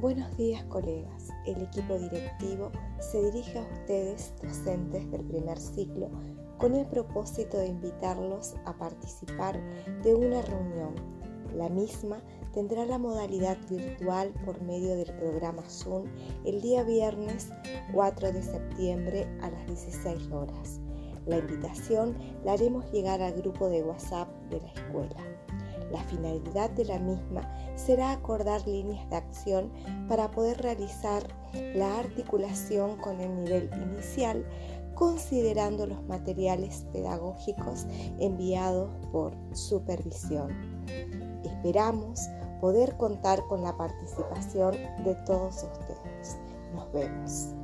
Buenos días colegas, el equipo directivo se dirige a ustedes, docentes del primer ciclo, con el propósito de invitarlos a participar de una reunión. La misma tendrá la modalidad virtual por medio del programa Zoom el día viernes 4 de septiembre a las 16 horas. La invitación la haremos llegar al grupo de WhatsApp de la escuela. La finalidad de la misma será acordar líneas de acción para poder realizar la articulación con el nivel inicial considerando los materiales pedagógicos enviados por supervisión. Esperamos poder contar con la participación de todos ustedes. Nos vemos.